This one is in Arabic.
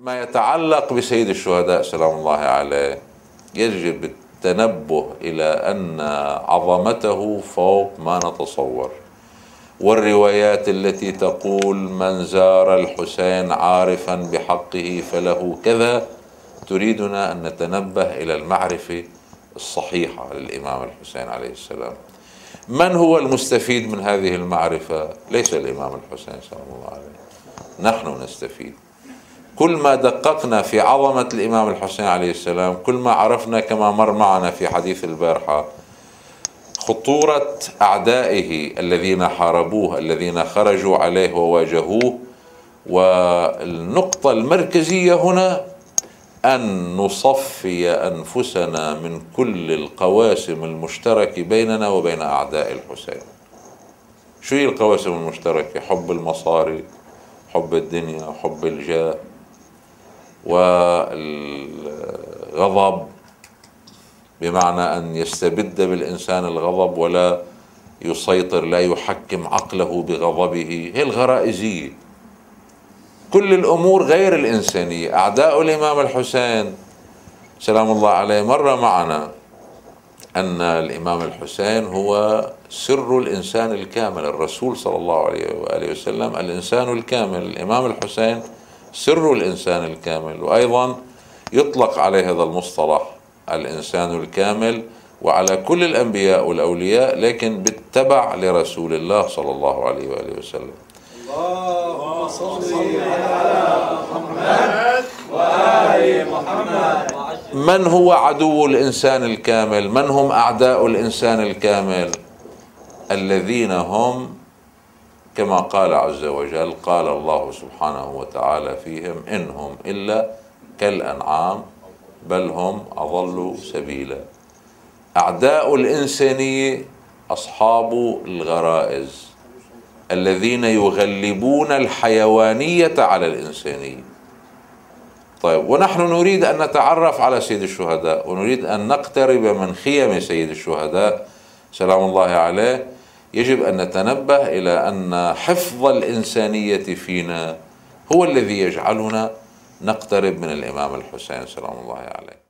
ما يتعلق بسيد الشهداء سلام الله عليه يجب التنبه إلى أن عظمته فوق ما نتصور. والروايات التي تقول من زار الحسين عارفا بحقه فله كذا تريدنا أن نتنبه إلى المعرفة الصحيحة للإمام الحسين عليه السلام. من هو المستفيد من هذه المعرفة؟ ليس الإمام الحسين سلام الله عليه. نحن نستفيد. كل ما دققنا في عظمة الإمام الحسين عليه السلام كل ما عرفنا كما مر معنا في حديث البارحة خطورة أعدائه الذين حاربوه الذين خرجوا عليه وواجهوه والنقطة المركزية هنا أن نصفي أنفسنا من كل القواسم المشتركة بيننا وبين أعداء الحسين. شو هي القواسم المشتركة؟ حب المصاري حب الدنيا حب الجاه. والغضب بمعنى أن يستبد بالإنسان الغضب ولا يسيطر لا يحكم عقله بغضبه. هي الغرائزية. كل الأمور غير الإنسانية. أعداء الإمام الحسين سلام الله عليه مر معنا أن الإمام الحسين هو سر الإنسان الكامل. الرسول صلى الله عليه وآله وسلم الإنسان الكامل. الإمام الحسين سر الإنسان الكامل وأيضا يطلق عليه هذا المصطلح الإنسان الكامل وعلى كل الأنبياء والأولياء لكن بالتبع لرسول الله صلى الله عليه وآله وسلم. اللهم صل على محمد وآل محمد. من هو عدو الإنسان الكامل؟ من هم أعداء الإنسان الكامل؟ الذين هم كما قال عز وجل قال الله سبحانه وتعالى فيهم إنهم إلا كالأنعام بل هم أضلوا سبيلا. أعداء الإنسانية أصحاب الغرائز الذين يغلبون الحيوانية على الإنسانية. طيب ونحن نريد أن نتعرف على سيد الشهداء ونريد أن نقترب من خيم سيد الشهداء. سلام الله عليه. يجب أن نتنبه إلى أن حفظ الإنسانية فينا هو الذي يجعلنا نقترب من الإمام الحسين سلام الله عليه